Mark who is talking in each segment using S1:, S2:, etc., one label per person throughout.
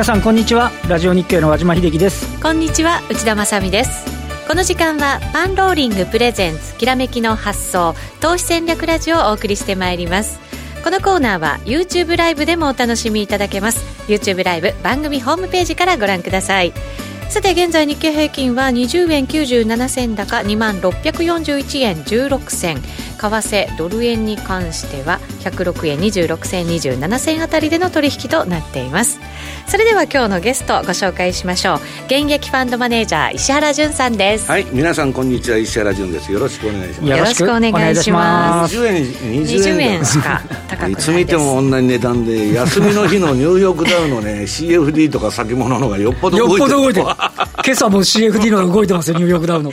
S1: 皆さんこんにちは。ラジオ日経の和島秀樹です。
S2: こんにちは内田まさです。この時間はパンローリングプレゼンツきらめきの発想投資戦略ラジオをお送りしてまいります。このコーナーは YouTube ライブでもお楽しみいただけます。YouTube ライブ番組ホームページからご覧ください。さて現在日経平均は20円97銭高2万641円16銭。為替ドル円に関しては106円26銭27銭あたりでの取引となっています。それでは今日のゲストご紹介しましょう。現役ファンドマネージャー石原潤さんです。
S3: はい皆さんこんにちは石原潤です。よろしくお願いします。
S2: よろしくお願いします。
S3: 20円
S2: 20円しか高くない
S3: いつ見ても同じ値段で休みの日のニューヨークダウのね CFD とか先物の方がよっぽど動いてる。
S1: よっぽど動いてる。今朝も CFD の動いてますよニューヨークダウの。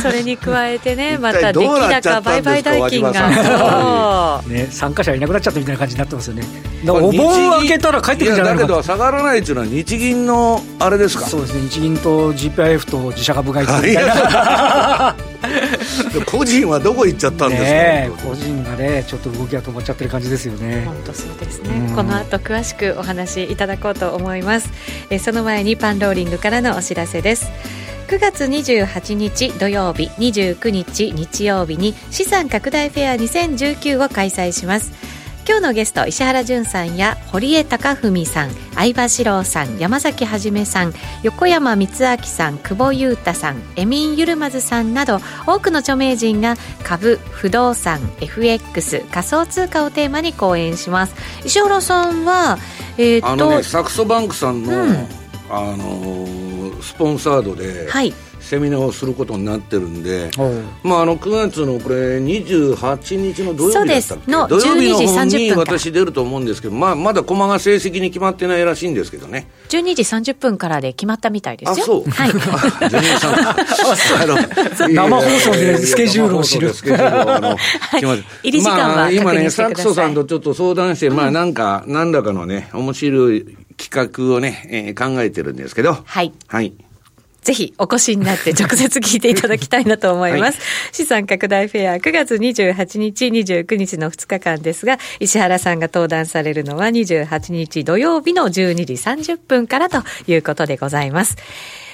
S2: それに加えてねまた出来高売買代金
S1: が。ね参加者いなくなっちゃったみたいな感じになってますよね。お盆開けたら帰ってくるんじゃない
S3: だけど下がらないっていうのは日銀のあれですか？
S1: そうですね。日銀と GPIF と自社株買いみたいな。
S3: 個人はどこ行っちゃったんですか、
S1: ね、個人がねちょっと動きが止まっちゃってる感じですよね。
S2: 本当そうですね、この後詳しくお話しいただこうと思います。えその前にパンローリングからのお知らせです。9月28日土曜日29日日曜日に資産拡大フェア2019を開催します今日のゲスト石原潤さんや堀江貴文さん相葉史郎さん山崎はじめさん横山光明さん久保優太さんエミン・ユルマズさんなど多くの著名人が株不動産 FX 仮想通貨をテーマに講演します。石原さんは、
S3: えー、とあのねサクソバンクさんの、うん、あのー、スポンサードで、はいセミナーをすることになってるんで、まあ、あの9月のこれ28日の土曜日でしたっけ？
S2: の
S3: 土曜日の方に私出ると思うんですけど、まあ、まだ駒が正式に決まってないらしいんですけどね。
S2: 12時30分からで決まったみたいですよ。
S3: あそう。
S2: はい。
S1: 生放送でスケジュールを知る。
S3: スケジュールをあの、
S2: 入り時間は
S3: 今ねサクソさんとちょっと相談して、まあなんか何らかのね面白い企画をね、えー、考えてるんですけど。
S2: はい、
S3: はい
S2: ぜひお越しになって直接聞いていただきたいなと思います。はい、資産拡大フェア9月28日、29日の2日間ですが、石原さんが登壇されるのは28日土曜日の12時30分からということでございます。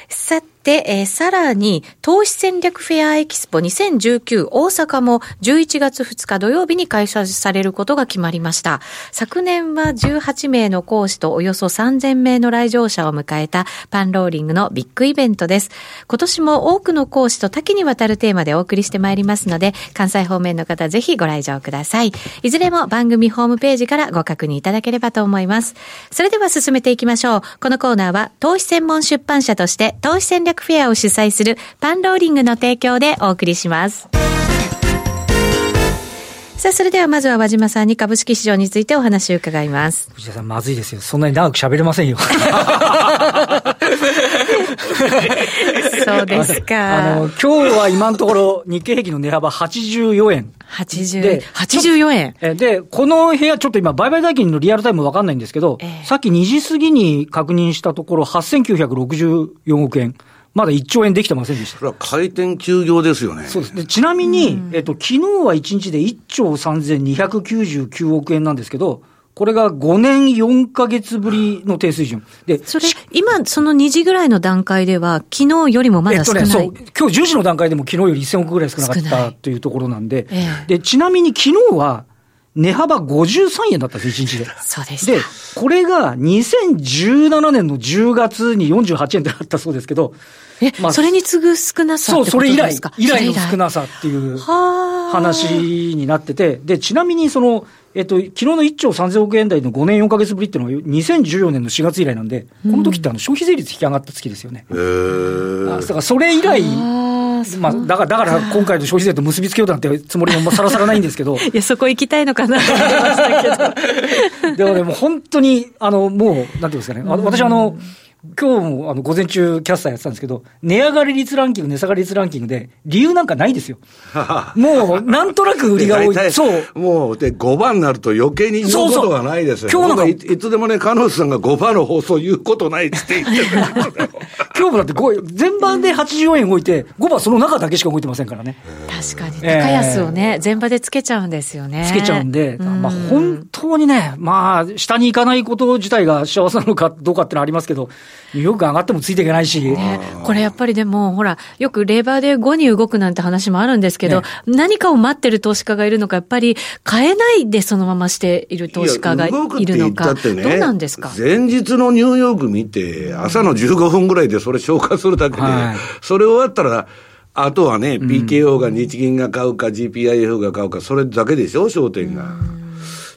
S2: さて、でえー、さらに、投資戦略フェアエキスポ2019大阪も11月2日土曜日に開催されることが決まりました。昨年は18名の講師とおよそ3000名の来場者を迎えたパンローリングのビッグイベントです。今年も多くの講師と多岐にわたるテーマでお送りしてまいりますので、関西方面の方ぜひご来場ください。いずれも番組ホームページからご確認いただければと思います。それでは進めていきましょう。このコーナーは投資専門出版社として投資戦略略フェアを主催するパンローリングの提供でお送りします。さあ、それではまずは和島さんに株式市場についてお話を伺います。
S1: 藤田さん、まずいですよ。そんなに長く喋れませんよ。
S2: そうですか。
S1: あの、今日は今のところ日経平均の値幅84円。
S2: 80で、84円。
S1: で、この部屋、ちょっと今、売買代金のリアルタイムわかんないんですけど、えー、さっき2時過ぎに確認したところ、8964億円。まだ1兆円できてませんでした。
S3: それは回転休業ですよね。
S1: そうです。でちなみに、うん、えっと、昨日は1日で1兆3299億円なんですけど、これが5年4か月ぶりの低水準。
S2: で、それ、今、その2時ぐらいの段階では、昨日よりもまだ少ない。えっとね、そう。
S1: 今日10時の段階でも昨日より1000億ぐらい少なかったというところなんで、ええ、で、ちなみに昨日は、値幅53円だったんです、1日で。
S2: そうです。
S1: で、これが2017年の10月に48円であったそうですけど、
S2: え、まあ、それに次ぐ少なさ
S1: そう、それ以来、以来の少なさっていう話になってて、で、ちなみにその、えっと、昨日の1兆3000億円台の5年4か月ぶりっていうのは、2014年の4月以来なんで、この時ってあの消費税率引き上がった月ですよね。
S3: へ、うん、
S1: だからそれ以来、まあ、だから、だから今回の消費税と結びつけようなんてつもりもさらさらないんですけど。
S2: いや、そこ行きたいのかなと思いました
S1: けど。でもね、もう本当に、あの、もう、なんていうんですかね、私あの、今日もあの午前中キャスターやってたんですけど、値上がり率ランキング、値下がり率ランキングで、理由なんかないですよ。もう、なんとなく売りが多い。
S3: そう。もう、で、5番になると余計に言うことがないですよ。そうそう今日なんかい、いつでもね、カノスさんが5番の放送言うことないって言ってる
S1: 今日もだって5全番で84円動いて、5番その中だけしか動いてませんからね。
S2: 確かに。高安をね、全場でつけちゃうんですよね。
S1: つけちゃうんで、まあ本当にね、まあ、下に行かないこと自体が幸せなのかどうかってのはありますけど、ニューヨーク上がってもついていけないし。ね、
S2: これやっぱりでも、ほら、よくレーバーで5に動くなんて話もあるんですけど、ね、何かを待ってる投資家がいるのか、やっぱり買えないでそのまましている投資家がいるのか、ね、どうなんですか？
S3: 前日のニューヨーク見て、朝の15分ぐらいでそれ消化するだけで、はい、それ終わったら、あとはね、PKO が日銀が買うか、GPIF が買うか、それだけでしょ、焦点が。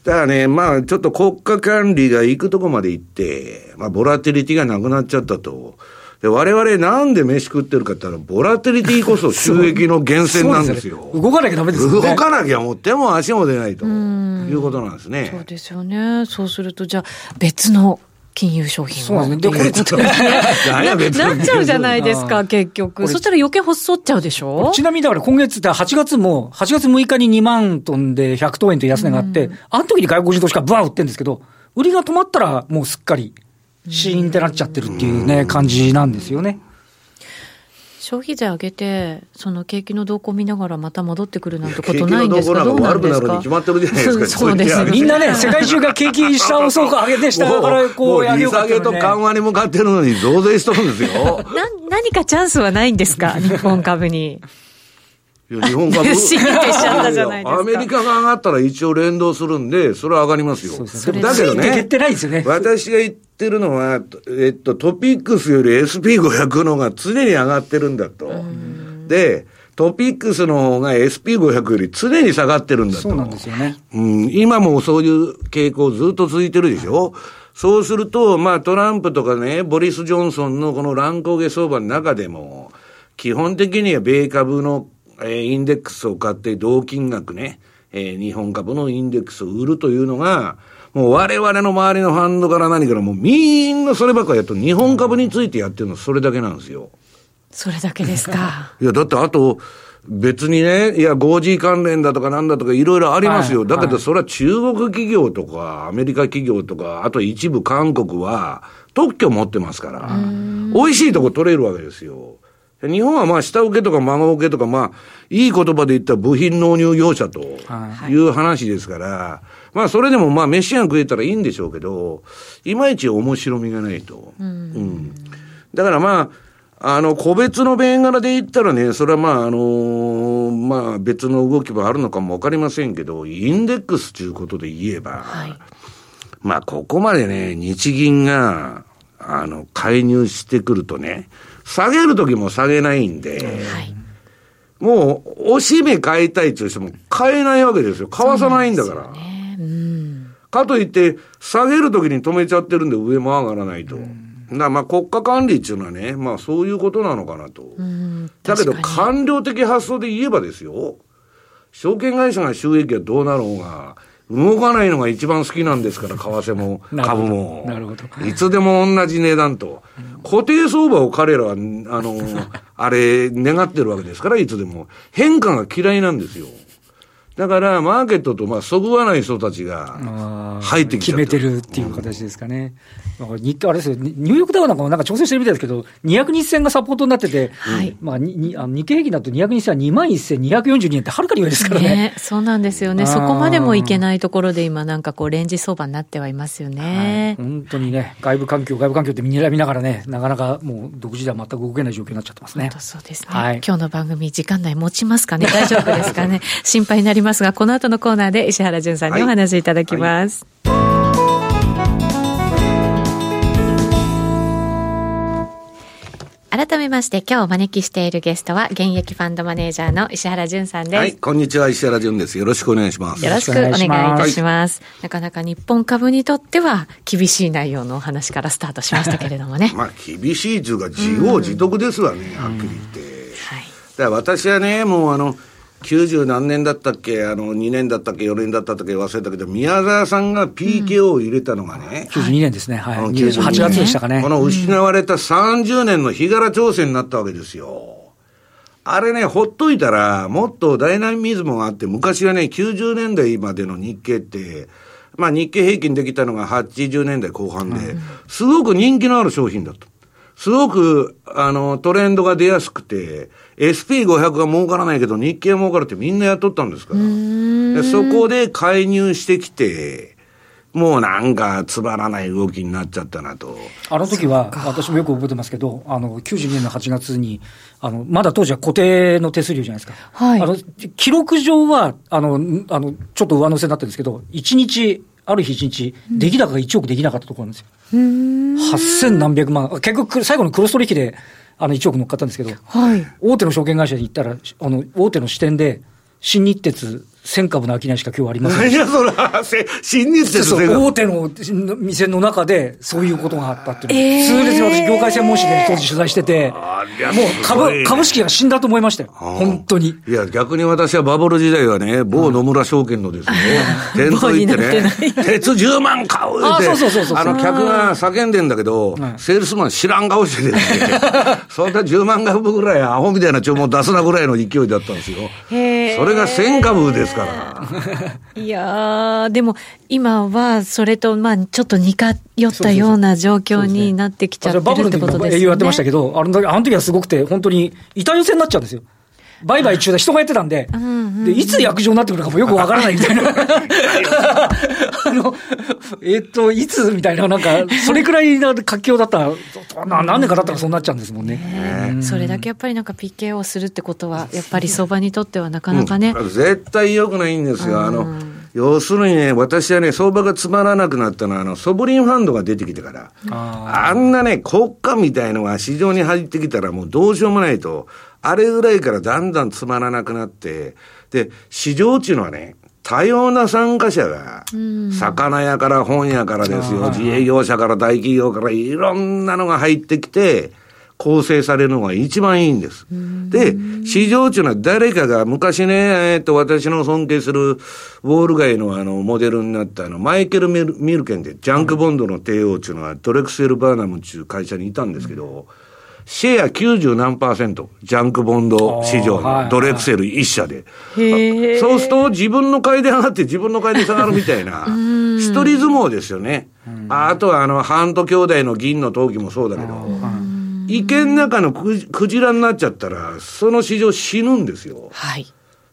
S3: だからね、まあ、ちょっと国家管理が行くとこまで行って、まあ、ボラティリティがなくなっちゃったと。で、我々なんで飯食ってるかって言ったら、ボラティリティこそ 収益の源泉なんですよ。
S1: すね、動かなきゃダメです
S3: ね。動かなきゃもう手も足も出ないということなんですね。
S2: そうですよね。そうすると、じゃあ、別の金融商品
S1: そうですね。で、これ、
S2: なっちゃうじゃないですか、結局。そしたら余計細っちゃうでしょ？
S1: ちなみにだから今月、8月も、8月6日に2万トンで100等円という安値があって、うん、あの時に外国人投資家バー売ってるんですけど、売りが止まったらもうすっかり、シーンってなっちゃってるっていうね、感じなんですよね。
S2: 消費税上げて、その景気の動向を見ながらまた戻ってくるなんてことないんですか？どうなんですか？
S3: 決まってるじゃないですか。
S2: そうです
S1: みんなね、世界中が景気下をそうか上げて下からこう
S3: 上げ下げと緩和に向かってるのに増税しとるんですよ。
S2: な、何かチャンスはないんですか？日本株に。
S3: いや、日本株。
S2: シーってしちゃったじゃないですか。
S3: アメリカが上がったら一応連動するんで、それは上がりますよ。
S1: だけどね、
S3: 私が言ってるのは、えっと、トピックスより SP500 のが常に上がってるんだと。で、トピックスの方が SP500 より常に下がってるんだと。
S1: そうなんですよね。
S3: うん、今もそういう傾向ずっと続いてるでしょ。そうすると、まあトランプとかね、ボリス・ジョンソンのこの乱高下相場の中でも、基本的には米株のえー、インデックスを買って同金額ね、えー、日本株のインデックスを売るというのが、もう我々の周りのファンドから何からもうみんなそればっかりやっと、日本株についてやってるのはそれだけなんですよ。
S2: それだけですか？
S3: いや、だってあと、別にね、いや、5G 関連だとかなんだとかいろいろありますよ。はい、だけど、それは中国企業とか、アメリカ企業とか、あと一部韓国は特許持ってますから、美味しいとこ取れるわけですよ。日本はまあ下請けとか孫請けとかまあ、いい言葉で言ったら部品納入業者という話ですから、まあそれでもまあ飯が食えたらいいんでしょうけど、いまいち面白みがないと。うん、だからまあ、あの、個別の銘柄で言ったらね、それはまあ、あのー、まあ別の動きもあるのかもわかりませんけど、インデックスということで言えば、はい、まあここまでね、日銀が、あの、介入してくるとね、下げるときも下げないんで、はい、もう、おしめ買いたいとしても買えないわけですよ。買わさないんだから。かといって、下げるときに止めちゃってるんで上も上がらないと。だまあ国家管理っていうのはね、まあそういうことなのかなと。だけど官僚的発想で言えばですよ、証券会社が収益がどうなろうが、動かないのが一番好きなんですから、為替も 株も。なるほど。いつでも同じ値段と。固定相場を彼らは、あの、あれ、願ってるわけですから、いつでも。変化が嫌いなんですよ。だから、マーケットと、まあ、そぐわない人たちが、入ってき
S1: て決めてるっていう形ですかね。うん、日あれですよ、ニューヨークダウなんかもなんか調整してるみたいですけど、200日線がサポートになってて、はい、まあ、にあの日経平均だと200日線は2万1242円ってはるかに上ですからね。ね
S2: そうなんですよね。そこまでもいけないところで今なんかこう、レンジ相場になってはいますよね。
S1: はい、本当にね、外部環境、外部環境って見ながらね、なかなかもう独自では全く動けない状況になっちゃってますね。
S2: そうですね。はい、今日の番組時間内持ちますかね？大丈夫ですかね？心配になりますが、この後のコーナーで石原淳さんにお話しいただきます。はい改めまして今日お招きしているゲストは現役ファンドマネージャーの石原淳さんです。はい、
S3: こんにちは、石原淳です。よろしくお願いします。
S2: よろしくお願いいたします。なかなか日本株にとっては厳しい内容のお話からスタートしましたけれどもね。
S3: まあ厳しいというか自業自得ですわね、はっきり言って。はい。だから私はね、もうあの、90何年だったっけ、あの、2年だったっけ、4年だったっけ？忘れたけど、宮沢さんが PKO を入れたのがね。
S1: うん、92年ですね。はい。8月でしたかね。
S3: この失われた30年の日柄調整になったわけですよ。あれね、ほっといたら、もっとダイナミズムがあって、昔はね、90年代までの日経って、まあ日経平均できたのが80年代後半で、すごく人気のある商品だと。すごく、あの、トレンドが出やすくて、SP500 が儲からないけど日経儲かるってみんなやっとったんですから。でそこで介入してきて、もうなんかつまらない動きになっちゃったなと。
S1: あの時は、私もよく覚えてますけど、あの、92年の8月に、あの、まだ当時は固定の手数料じゃないですか。はい。あの、記録上は、あの、あの、ちょっと上乗せになってるんですけど、1日、ある日1日、出来高が1億できなかったところなんですよ。うん。8000何百万。結局、最後のクロス取引で、あの、1億乗っかったんですけど、はい。大手の証券会社に行ったら、あの、大手の支店で、新日鉄1000株の商いしか今日ありません。
S3: 何やそら、新日鉄
S1: そう大手の店の中でそういうことがあったっていう。痛烈に私、業界専門誌で当時取材してて、もう株、株式が死んだと思いましたよ。本当に。
S3: いや、逆に私はバブル時代はね、某野村証券のですね、店頭行ってね、鉄10万買うって、あそうそうそうあの、客が叫んでんだけど、セールスマン知らん顔してて、そんな10万株ぐらいアホみたいな注文出すなぐらいの勢いだったんですよ。それが1000株ですから。
S2: いやでも今はそれと、まあ、ちょっと似通ったような状況になってきちゃってるってことですね。営
S1: 業やってましたけど、あの時あの時はすごくて、本当に板寄せになっちゃうんですよ。売買中で人がやってたんで、で、いつ約定になってくるかもよくわからないみたいな。あの、えっ、と、いつみたいな、なんか、それくらいな活況だったら、何年かだったらそうなっちゃうんですもんね。
S2: それだけやっぱりなんか PK をするってことは、やっぱり相場にとってはなかなかね。
S3: うん、絶対良くないんですよ。あの、要するにね、私はね、相場がつまらなくなったのは、あの、ソブリンファンドが出てきてから、あんなね、国家みたいのが市場に入ってきたらもうどうしようもないと、あれぐらいからだんだんつまらなくなって、で、市場っていうのはね、多様な参加者が、魚屋から本屋からですよ、自営業者から大企業からいろんなのが入ってきて、構成されるのが一番いいんです。で、市場っていうのは誰かが昔ね、えっと、私の尊敬するウォール街のあの、モデルになったあの、マイケル・ミルミルケンで、ジャンクボンドの帝王っていうのは、ドレクセル・バーナムっていう会社にいたんですけど、シェア90何パーセント、ジャンクボンド市場のドレクセル一社で。そうすると自分の買いで上がって自分の買いで下がるみたいな、一人相撲ですよね。あとはあの、ハント兄弟の銀の陶器もそうだけど、池の中のクジラになっちゃったら、その市場死ぬんですよ。はい。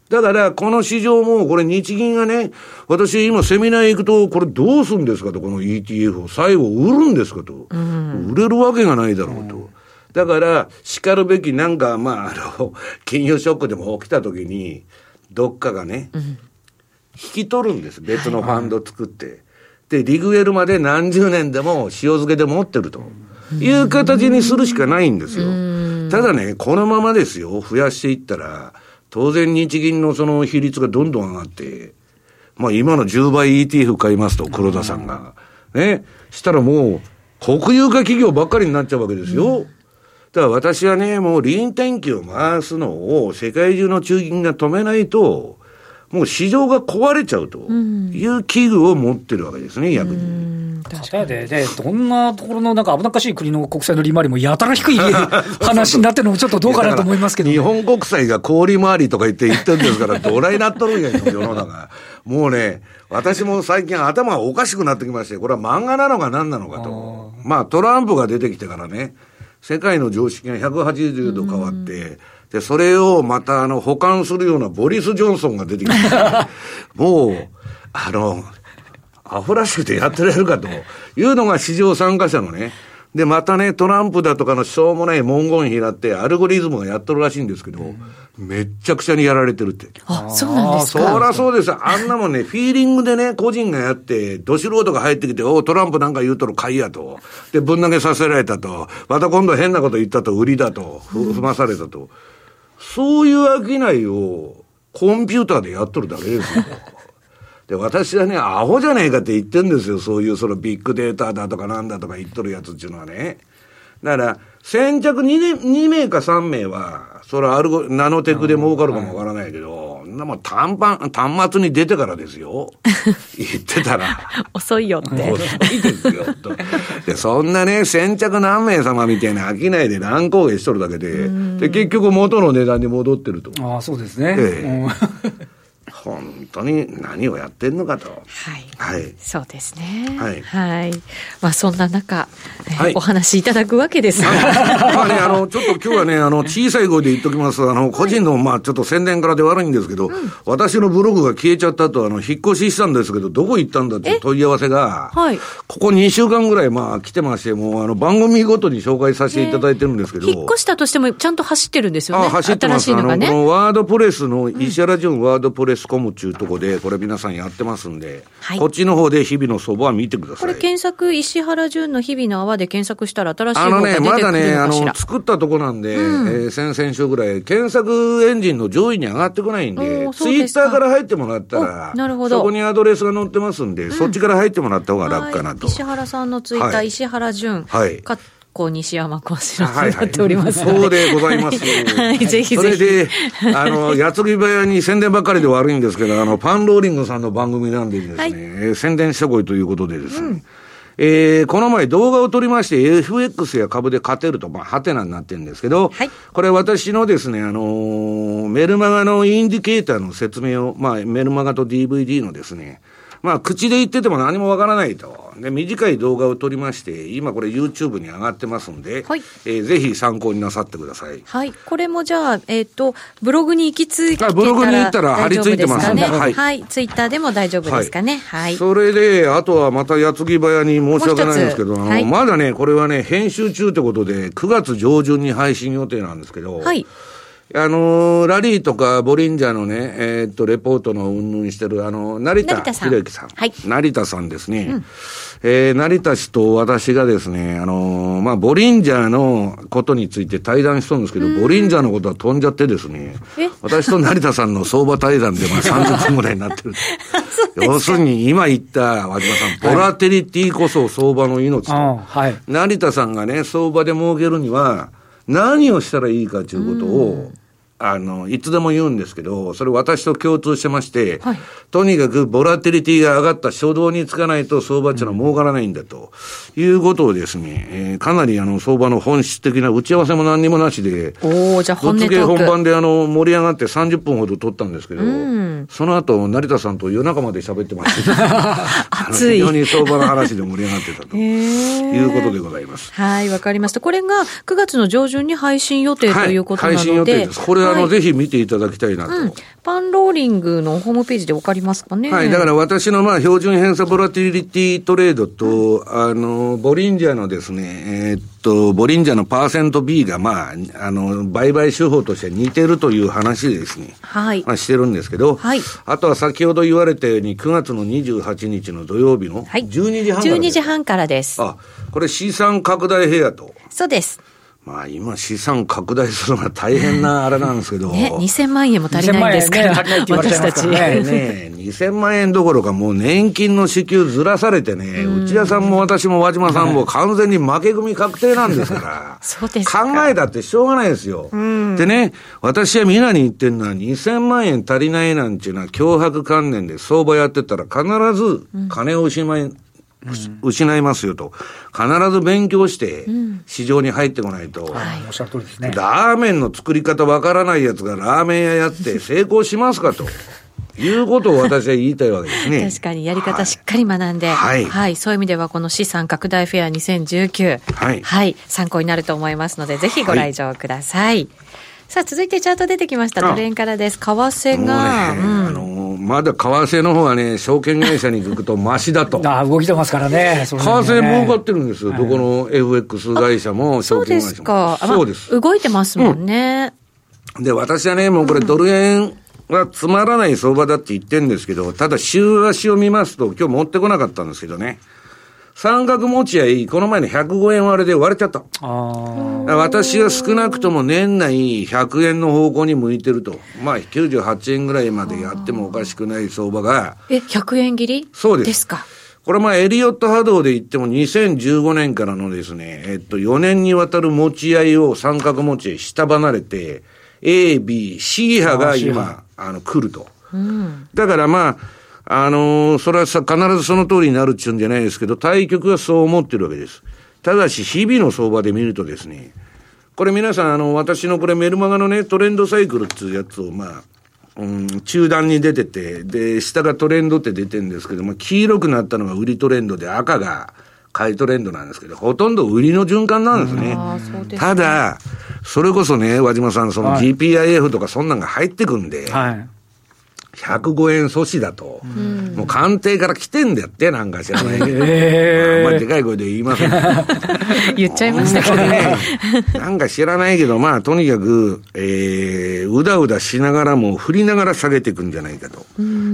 S3: だから、この市場も、これ日銀がね、私今セミナー行くと、これどうするんですかと、この ETF を。最後売るんですかと。うん、売れるわけがないだろうと。うんだから、叱るべきなんか、まあ、あの、金融ショックでも起きた時に、どっかがね、うん、引き取るんです。別のファンド作って。はいはい、で、リグエルまで何十年でも塩漬けで持ってるという形にするしかないんですよ。ただね、このままですよ、増やしていったら、当然日銀のその比率がどんどん上がって、まあ今の10倍 ETF 買いますと、黒田さんが。ね。したらもう、国有化企業ばっかりになっちゃうわけですよ。うんだから私はね、もう臨転機を回すのを世界中の中銀が止めないと、もう市場が壊れちゃうという危惧を持ってるわけですね、逆に。
S1: 確かで、で、どんなところのなんか危なっかしい国の国債の利回りもやたら低い 話になってるのもちょっとどうかなと思いますけど、
S3: ね、日本国債が氷回りとか言って言ってるんですから、どないなっとるんや、世の中。もうね、私も最近頭がおかしくなってきまして、これは漫画なのか何なのかと。まあトランプが出てきてからね、世界の常識が180度変わって、で、それをまたあの、保管するようなボリス・ジョンソンが出てきて、もう、あの、アホらしくてやってられるかというのが市場参加者のね、で、またね、トランプだとかのしょうもない文言拾って、アルゴリズムがやっとるらしいんですけど、めっちゃくちゃにやられてるって。
S2: あ、そうなんですか
S3: そらそうです。あんなもんね、フィーリングでね、個人がやって、ど素人が入ってきて、おトランプなんか言うとる買いやと。で、ぶん投げさせられたと。また今度変なこと言ったと、売りだと。踏まされたと。そういう商いを、コンピューターでやっとるだけですよ。で、私はね、アホじゃねえかって言ってんですよ。そういうそのビッグデータだとかなんだとか言っとるやつっていうのはね。だから、先着 2, 2名か3名は、それはアルゴ、ナノテクで儲かるかもわからないけど、なも短パン、端末に出てからですよ。言ってたら。
S2: 遅いよって。
S3: 遅いですよ、と。で、そんなね、先着何名様みたいな商いで乱高下しとるだけで、で、結局元の値段に戻ってると。
S1: ああ、そうですね。ええ
S3: 本当に何をやってんのかと。は
S2: い。はい。そうですね。はい。はい。まあ、そんな中、はい、お話いただくわけですが。
S3: まあね、あの、ちょっと今日はね、あの、小さい声で言っときます。あの、個人の、まあ、ちょっと宣伝からで悪いんですけど、うん、私のブログが消えちゃったと、あの、引っ越ししたんですけど、どこ行ったんだって問い合わせが、はい。ここ2週間ぐらい、まあ、来てまして、もう、あの、番組ごとに紹介させていただいてるんですけど。
S2: 引っ越したとしても、ちゃんと走ってるんですよね。あ、
S3: 走ってます。のね、あの、このワードプレスの、石原淳ワードプレスコムっていうところで、これ皆さんやってますんで、はい、こっちの方で日々の相場は見てください。
S2: これ検索、石原淳の日々の泡で検索したら新しいのが出てくるのかしら？あのね、ま
S3: だね、あの、作ったとこなんで、うん、えー、先々週ぐらい、検索エンジンの上位に上がってこないんで、ツイッターから入ってもらったら、なるほど。そこにアドレスが載ってますんで、うん、そっちから入ってもらった方が楽かなと。
S2: 石原さんのツイッター、はい、石原淳。はい。こう西山講師のになっております、
S3: はいはい、そうでございます。はい、ぜひぜひ。それで、あの、矢継ぎ早に宣伝ばっかりで悪いんですけど、あの、パンローリングさんの番組なんでですね、はい、宣伝してこいということでですね、うん。えー、この前動画を撮りまして FX や株で勝てると、まあ、ハテナになってるんですけど、はい、これ私のですね、あのー、メルマガのインディケーターの説明を、まあ、メルマガと DVD のですね、まあ、口で言ってても何もわからないと。で、短い動画を撮りまして、今これ YouTube に上がってますんで、はい、えー、ぜひ参考になさってください。
S2: はい。これもじゃあ、えっ、ー、と、ブログに行き着いて
S3: ブログに行ったら貼り付いてますんで、
S2: はい。はい。ツイッターでも大丈夫ですかね？はい。
S3: それで、あとはまた矢継ぎ早に申し訳ないんですけど、あの、はい、まだね、これはね、編集中ってことで、9月上旬に配信予定なんですけど、はい。あのー、ラリーとかボリンジャーのね、えー、っと、レポートの運々してる、あの、成田博之さん。はい。成田さんですね。うん、えー、成田氏と私がですね、あのー、まあ、ボリンジャーのことについて対談したんですけど、ボリンジャーのことは飛んじゃってですね、私と成田さんの相場対談で、まあ、30分ぐらいになってる。要するに、今言った和島さん、ボラテリティこそ相場の命と。はい、成田さんがね、相場で儲けるには、何をしたらいいかということを、あの、いつでも言うんですけど、それ私と共通してまして、はい、とにかくボラテリティが上がった初動につかないと相場っていうのは儲からないんだと、いうことをですね、えー、かなりあの相場の本質的な打ち合わせも何にもなしで、
S2: おじゃあ本音
S3: 本番であの盛り上がって30分ほど撮ったんですけど、うん、その後成田さんと夜中まで喋ってまして、熱い。非常に相場の話で盛り上がってたと いうことでございます。
S2: はい、わかりました。これが9月の上旬に配信予定ということなので、はい、配信予定です。
S3: これはあの、ぜひ見ていただきたいなと、うん。
S2: パンローリングのホームページでわかりますかね。
S3: はい、だから私のまあ標準偏差ボラティリティトレードと、あの、ボリンジャーのですね、えー、っと、ボリンジャーのパーセント B がまあ、あの、売買手法として似てるという話ですね。はい。まあ、してるんですけど、はい。あとは先ほど言われたように9月の28日の土曜日の12時半からです。12
S2: 時半からです。
S3: あ、これ資産拡大部屋と。
S2: そうです。
S3: まあ今資産拡大するのは大変なあれなんですけど。
S2: ね、2000万円も足りないんですから、ね、私たち。
S3: ねね、2000万円どころかもう年金の支給ずらされてね、内田さんも私も和島さんも完全に負け組確定なんですから。
S2: そうです
S3: 考えたってしょうがないですよ。でね、私は皆に言ってるのは2000万円足りないなんていうのは脅迫観念で相場やってたら必ず金を失い、失いますよと。必ず勉強して、市場に入ってこないと。はい、おっしゃる通りですね。ラーメンの作り方わからないやつがラーメン屋やって 成功しますかと。いうことを私は言いたいわけですね。
S2: 確かにやり方しっかり学んで、はい、はい、そういう意味ではこの資産拡大フェア2019、はい、はい、参考になると思いますので、ぜひご来場ください。はい、さあ、続いてチャート出てきました。トレンからです。為替が、ねうん、あの
S3: まだ為替の方はね、証券会社に行くと ましだと。
S1: あ動きてますからね。
S3: 為替儲かってるんですよ。はい、どこの FX 会社も
S2: 証券会社も。そうですか。そうです。動いてますもんね。
S3: うん、で、私はね、もうこれドル円、はつまらない相場だって言ってるんですけど、ただ週足を見ますと、今日持ってこなかったんですけどね。三角持ち合い、この前の105円割れで割れちゃった。私は少なくとも年内100円の方向に向いてると。まあ、98円ぐらいまでやってもおかしくない相場が。
S2: え、100円切り？
S3: そうです。
S2: ですか。
S3: これまあ、エリオット波動で言っても2015年からのですね、えっと、4年にわたる持ち合いを三角持ち合い下離れて、A、B、C 波が今、あの、来ると。うん、だからまあ、あのー、それはさ、必ずその通りになるっちゅうんじゃないですけど、対局はそう思ってるわけです。ただし、日々の相場で見るとですね、これ皆さん、あの、私のこれメルマガのね、トレンドサイクルっていうやつを、まあ、うん、中段に出てて、で、下がトレンドって出てるんですけども、黄色くなったのが売りトレンドで、赤が買いトレンドなんですけど、ほとんど売りの循環なんですね。ねただ、それこそね、和島さん、その GPIF とかそんなんが入ってくんで、はい105円阻止だと、うん、もう官邸から来てんだって、なんか知らないけど、えー、あんまりでかい声で言いません
S2: 言っちゃいましたけどね。
S3: なんか知らないけど、まあ、とにかく、えー、うだうだしながらも、振りながら下げていくんじゃないかと。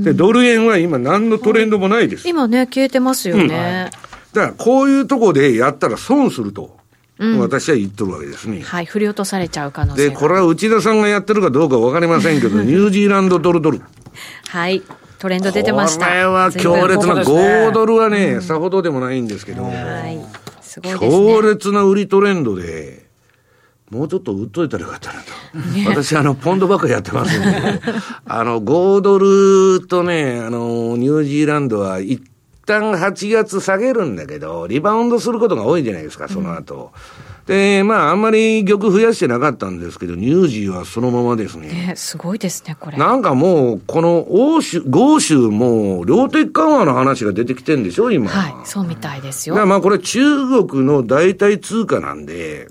S3: で、ドル円は今、何のトレンドもないです。
S2: 今ね、消えてますよね。
S3: うん、だから、こういうとこでやったら損すると。うん、私は言っとるわけですね。
S2: はい、振り落とされちゃう可能性
S3: で、これは内田さんがやってるかどうかわかりませんけど、ニュージーランドドルドル。
S2: はい。トレンド出てました。
S3: これは強烈な、5ドルはね、うん、さほどでもないんですけど、はい。すごいね。強烈な売りトレンドで、もうちょっと売っといたらよかったなと。ね、私、あの、ポンドばっかやってますんで、あの、5ドルとね、あの、ニュージーランドは一旦8月下げるんだけど、リバウンドすることが多いじゃないですか、その後。うんで、まあ、あんまり玉増やしてなかったんですけど、ニュージーはそのままですね。
S2: ねすごいですね、これ。
S3: なんかもう、この欧州、豪州も、量的緩和の話が出てきてるんでしょ、今。
S2: はい、そうみたいですよ。
S3: まあ、これ中国の代替通貨なんで、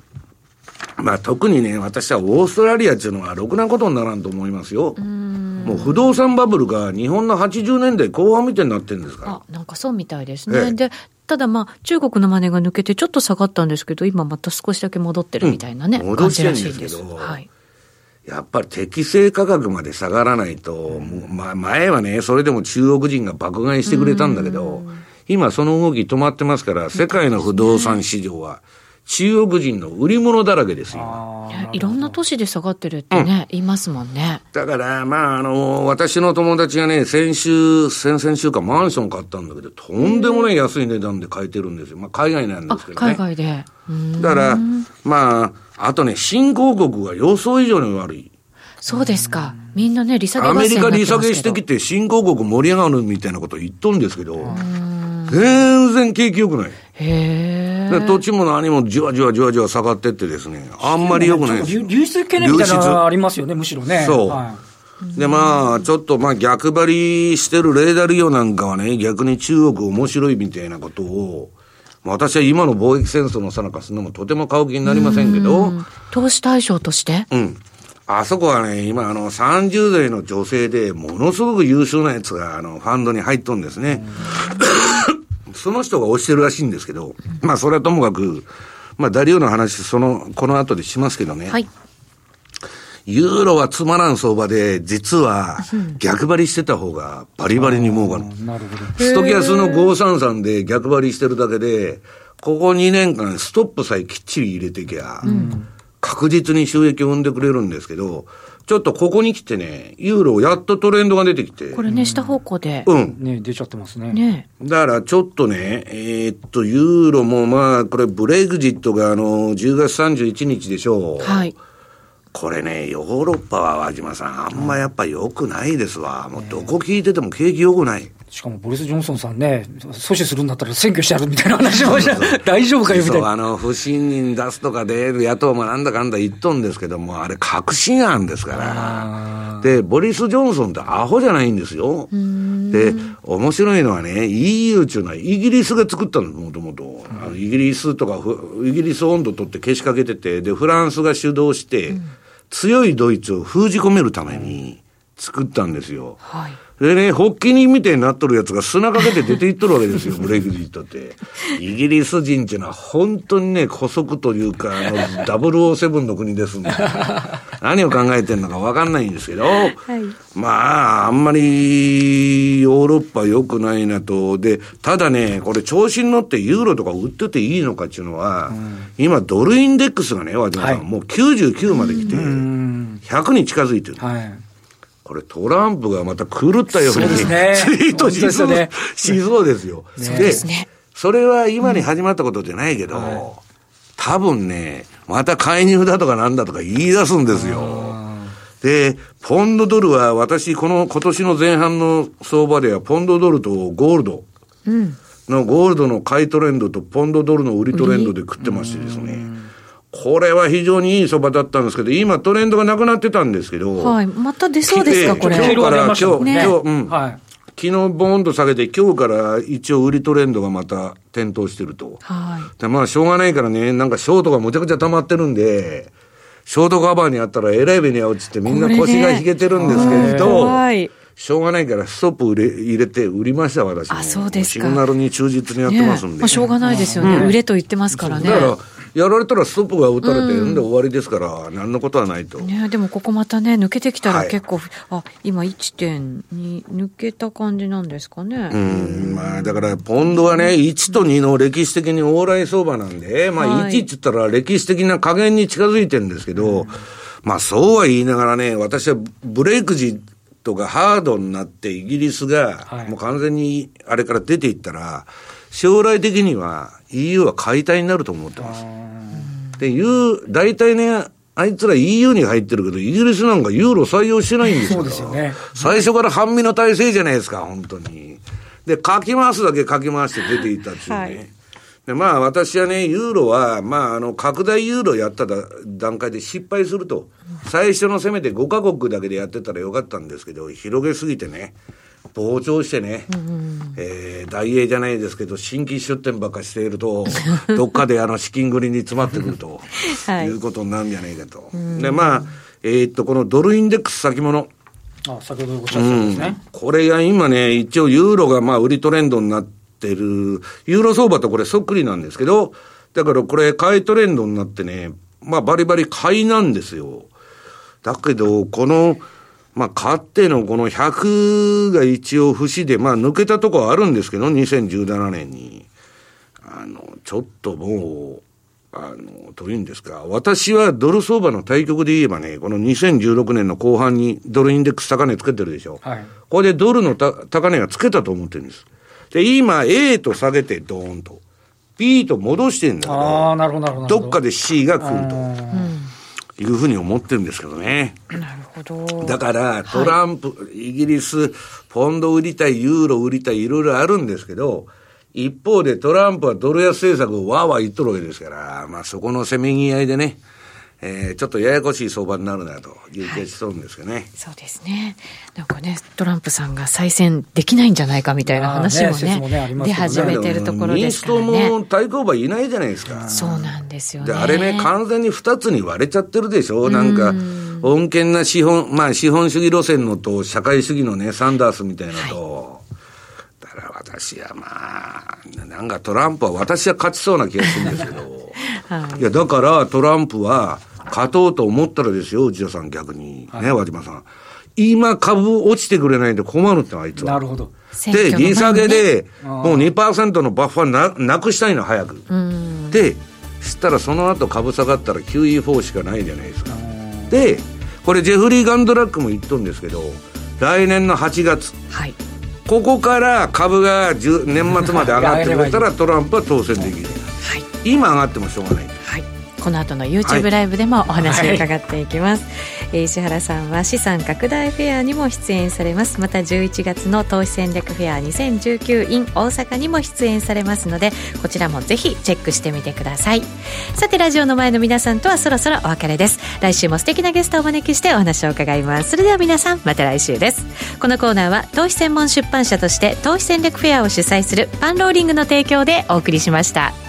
S3: まあ、特にね、私はオーストラリアっていうのは、ろくなことにならんと思いますよ。もう不動産バブルが日本の80年代後半みたいになってるんですから。あ、
S2: なんかそうみたいですね。で、ただまあ、中国のマネが抜けてちょっと下がったんですけど、今また少しだけ戻ってるみたいなね、うん、戻してるんですけど、はい、
S3: やっぱり適正価格まで下がらないと、うん、まあ、前はね、それでも中国人が爆買いしてくれたんだけど、今その動き止まってますから、世界の不動産市場は、中国人の売り物だらけですよ。
S2: いろんな都市で下がってるってね、うん、言いますもんね。
S3: だから、まあ、あの、私の友達がね、先週、先々週かマンション買ったんだけど、とんでもない安い値段で買えてるんですよ。まあ、海外なんですけど
S2: ね。海外で。
S3: だから、まあ、あとね、新興国が予想以上に悪い。
S2: そうですか。みんなね、利下げ
S3: アメリカ利下げしてきて、新興国盛り上がるみたいなこと言っとるんですけど、全然景気良くない。へえ。土地も何もじわじわじわじわ下がってってですね、あんまり良くないです。
S1: 流出懸念みたいなのありますよね、むしろね。
S3: そう。はい、で、まあ、ちょっと、まあ、逆張りしてるレーダー利用なんかはね、逆に中国面白いみたいなことを、私は今の貿易戦争のさなかするのもとても買う気になりませんけど。
S2: 投資対象として？
S3: うん。あそこはね、今、あの、30代の女性で、ものすごく優秀なやつが、あの、ファンドに入っとんですね。その人が推してるらしいんですけど、まあ、それはともかく、まあ、ダリオの話、その、この後でしますけどね。はい。ユーロはつまらん相場で、実は逆張りしてた方がバリバリに儲かる。なるほど。ストキャスの533で逆張りしてるだけで、ここ2年間ストップさえきっちり入れていけば、確実に収益を生んでくれるんですけど、ちょっとここに来てね、ユーロやっとトレンドが出てきて。
S2: これね、下方向で。
S3: うん。
S1: ね、出ちゃってますね。
S2: ね。
S3: だからちょっとね、えー、っと、ユーロもまあ、これブレグジットがあの、10月31日でしょう。はい。これね、ヨーロッパは和島さん、あんまやっぱ良くないですわ。もうどこ聞いてても景気良くない。
S1: しかもボリス・ジョンソンさんね、阻止するんだったら選挙してやるみたいな話も 大丈夫かよみたいな。
S3: あの、不信任出すとかで、野党もなんだかんだ言っとんですけども、あれ、確信案ですから。で、ボリス・ジョンソンってアホじゃないんですよ。で、面白いのはね、EU っていうのはイギリスが作ったの、もともと。イギリスとか、イギリス温度取ってけしかけてて、で、フランスが主導して、強いドイツを封じ込めるために作ったんですよ。はいでね、発起人みたいになっとるやつが砂かけて出ていっとるわけですよ、ブレグジットって。イギリス人っていうのは本当にね、古速というか、あの、007の国ですんで。何を考えてんのかわかんないんですけど、はい、まあ、あんまりヨーロッパ良くないなと。で、ただね、これ調子に乗ってユーロとか売ってていいのかっていうのは、うん、今ドルインデックスがね、和島さん、はい、もう99まで来て、100に近づいてる。はいこれトランプがまた狂ったように、ね、ツイートしそう,、ね、しそうですよ。で、ね、それは今に始まったことじゃないけど、うん、多分ね、また介入だとかなんだとか言い出すんですよ。で、ポンドドルは私、この今年の前半の相場では、ポンドドルとゴールド。のゴールドの買いトレンドとポンドドルの売りトレンドで食ってましてですね、これは非常にいい相場だったんですけど、今トレンドがなくなってたんですけど。
S2: はい。また出そうですか、これ。
S3: 今日から、今日、今日、うん。はい。昨日ボーンと下げて、今日から一応売りトレンドがまた点灯してると。はい。で、まあ、しょうがないからね、なんかショートがむちゃくちゃ溜まってるんで、ショートカバーにあったらえらい目に遭うっつってみんな腰が引けてるんですけど、はい。しょうがないからストップ売れ入れて売りました私
S2: あそうです
S3: シグナルに忠実にやってますんで、ね、
S2: まあ、しょうがないですよね、うん、売れと言ってますからね
S3: だからやられたらストップが打たれて、うん、で終わりですから、何のことはないと。
S2: ね、でもここまたね、抜けてきたら結構、はい、あ今、1.2抜けた感じなんですかね。
S3: うん、まあ、だから、ポンドはね、1と2の歴史的に往来相場なんで、まあ、1って言ったら歴史的な加減に近づいてるんですけど、まあ、そうは言いながらね、私はブレイク時とかハードになってイギリスが、もう完全にあれから出ていったら、将来的には EU は解体になると思ってます。で、いう、大体ね、あいつら EU に入ってるけど、イギリスなんかユーロ採用してないんですよ。そうですよね。最初から半身の体制じゃないですか、本当に。で、書き回すだけ書き回して出ていったっていうね。はいで、まあ私はね、ユーロは、まああの、拡大ユーロやった段階で失敗すると。最初の攻めで5カ国だけでやってたらよかったんですけど、広げすぎてね、膨張してね、うん、えー、大英じゃないですけど、新規出店ばっかしていると、どっかであの資金繰りに詰まってくると、はい、いうことになるんじゃないかと。で、まあ、えー、っと、このドルインデックス先物。
S1: あ、先ほどおっしゃったんですね、うん。
S3: これが今ね、一応ユーロがまあ売りトレンドになってる、ユーロ相場とこれそっくりなんですけど、だからこれ買いトレンドになってね、まあバリバリ買いなんですよ。だけど、この、まあ、勝ってのこの100が一応節で、まあ、抜けたとこはあるんですけど、2017年に。あの、ちょっともう、あの、どういうんですか。私はドル相場の対局で言えばね、この2016年の後半にドルインデックス高値つけてるでしょ。はい。これでドルの高値がつけたと思ってるんです。で、今 A と下げてドーンと。B と戻してんだけど。ああ、なるほど、なるほど。どっかで C が来ると。いうふうに思ってるんですけどね。
S2: なるほど。
S3: だから、トランプ、はい、イギリス、ポンド売りたい、ユーロ売りたい、いろいろあるんですけど、一方でトランプはドル安政策をわーわー言っとるわけですから、まあそこのせめぎ合いでね、えー、ちょっとややこしい相場になるなという気がしそうですけどね、はい、
S2: そうですね。なんかね、トランプさんが再選できないんじゃないかみたいな話もね、ねね出始めてるところで。すからね。民主党
S3: も対抗馬いないじゃないですか。
S2: そうなんですよね。
S3: で、あれね、完全に二つに割れちゃってるでしょ。なんか、穏健な資本、まあ資本主義路線のと、社会主義のね、サンダースみたいなと、はい。だから私はまあ、なんかトランプは私は勝ちそうな気がするんですけど、はい、いや、だからトランプは、勝とうと思ったらですよ、内田さん逆に。ね、和島さん。今株落ちてくれないんで困るってあいつは。
S1: なるほど。
S3: で、利下げで、もう2%のバッファーななくしたいの、早く。で、したらその後株下がったら QE4 しかないじゃないですか。で、これジェフリー・ガンドラックも言っとるんですけど、来年の8月。はい。ここから株が年末まで上がってくれたらトランプは当選できる。はい。今上がってもしょうがない。
S2: この後の YouTube ライブでもお話を伺っていきます、はい、えー、石原さんは資産拡大フェアにも出演されます。また11月の投資戦略フェア2019 in 大阪にも出演されますのでこちらもぜひチェックしてみてください。さてラジオの前の皆さんとはそろそろお別れです。来週も素敵なゲストをお招きしてお話を伺います。それでは皆さんまた来週です。このコーナーは投資専門出版社として投資戦略フェアを主催するパンローリングの提供でお送りしました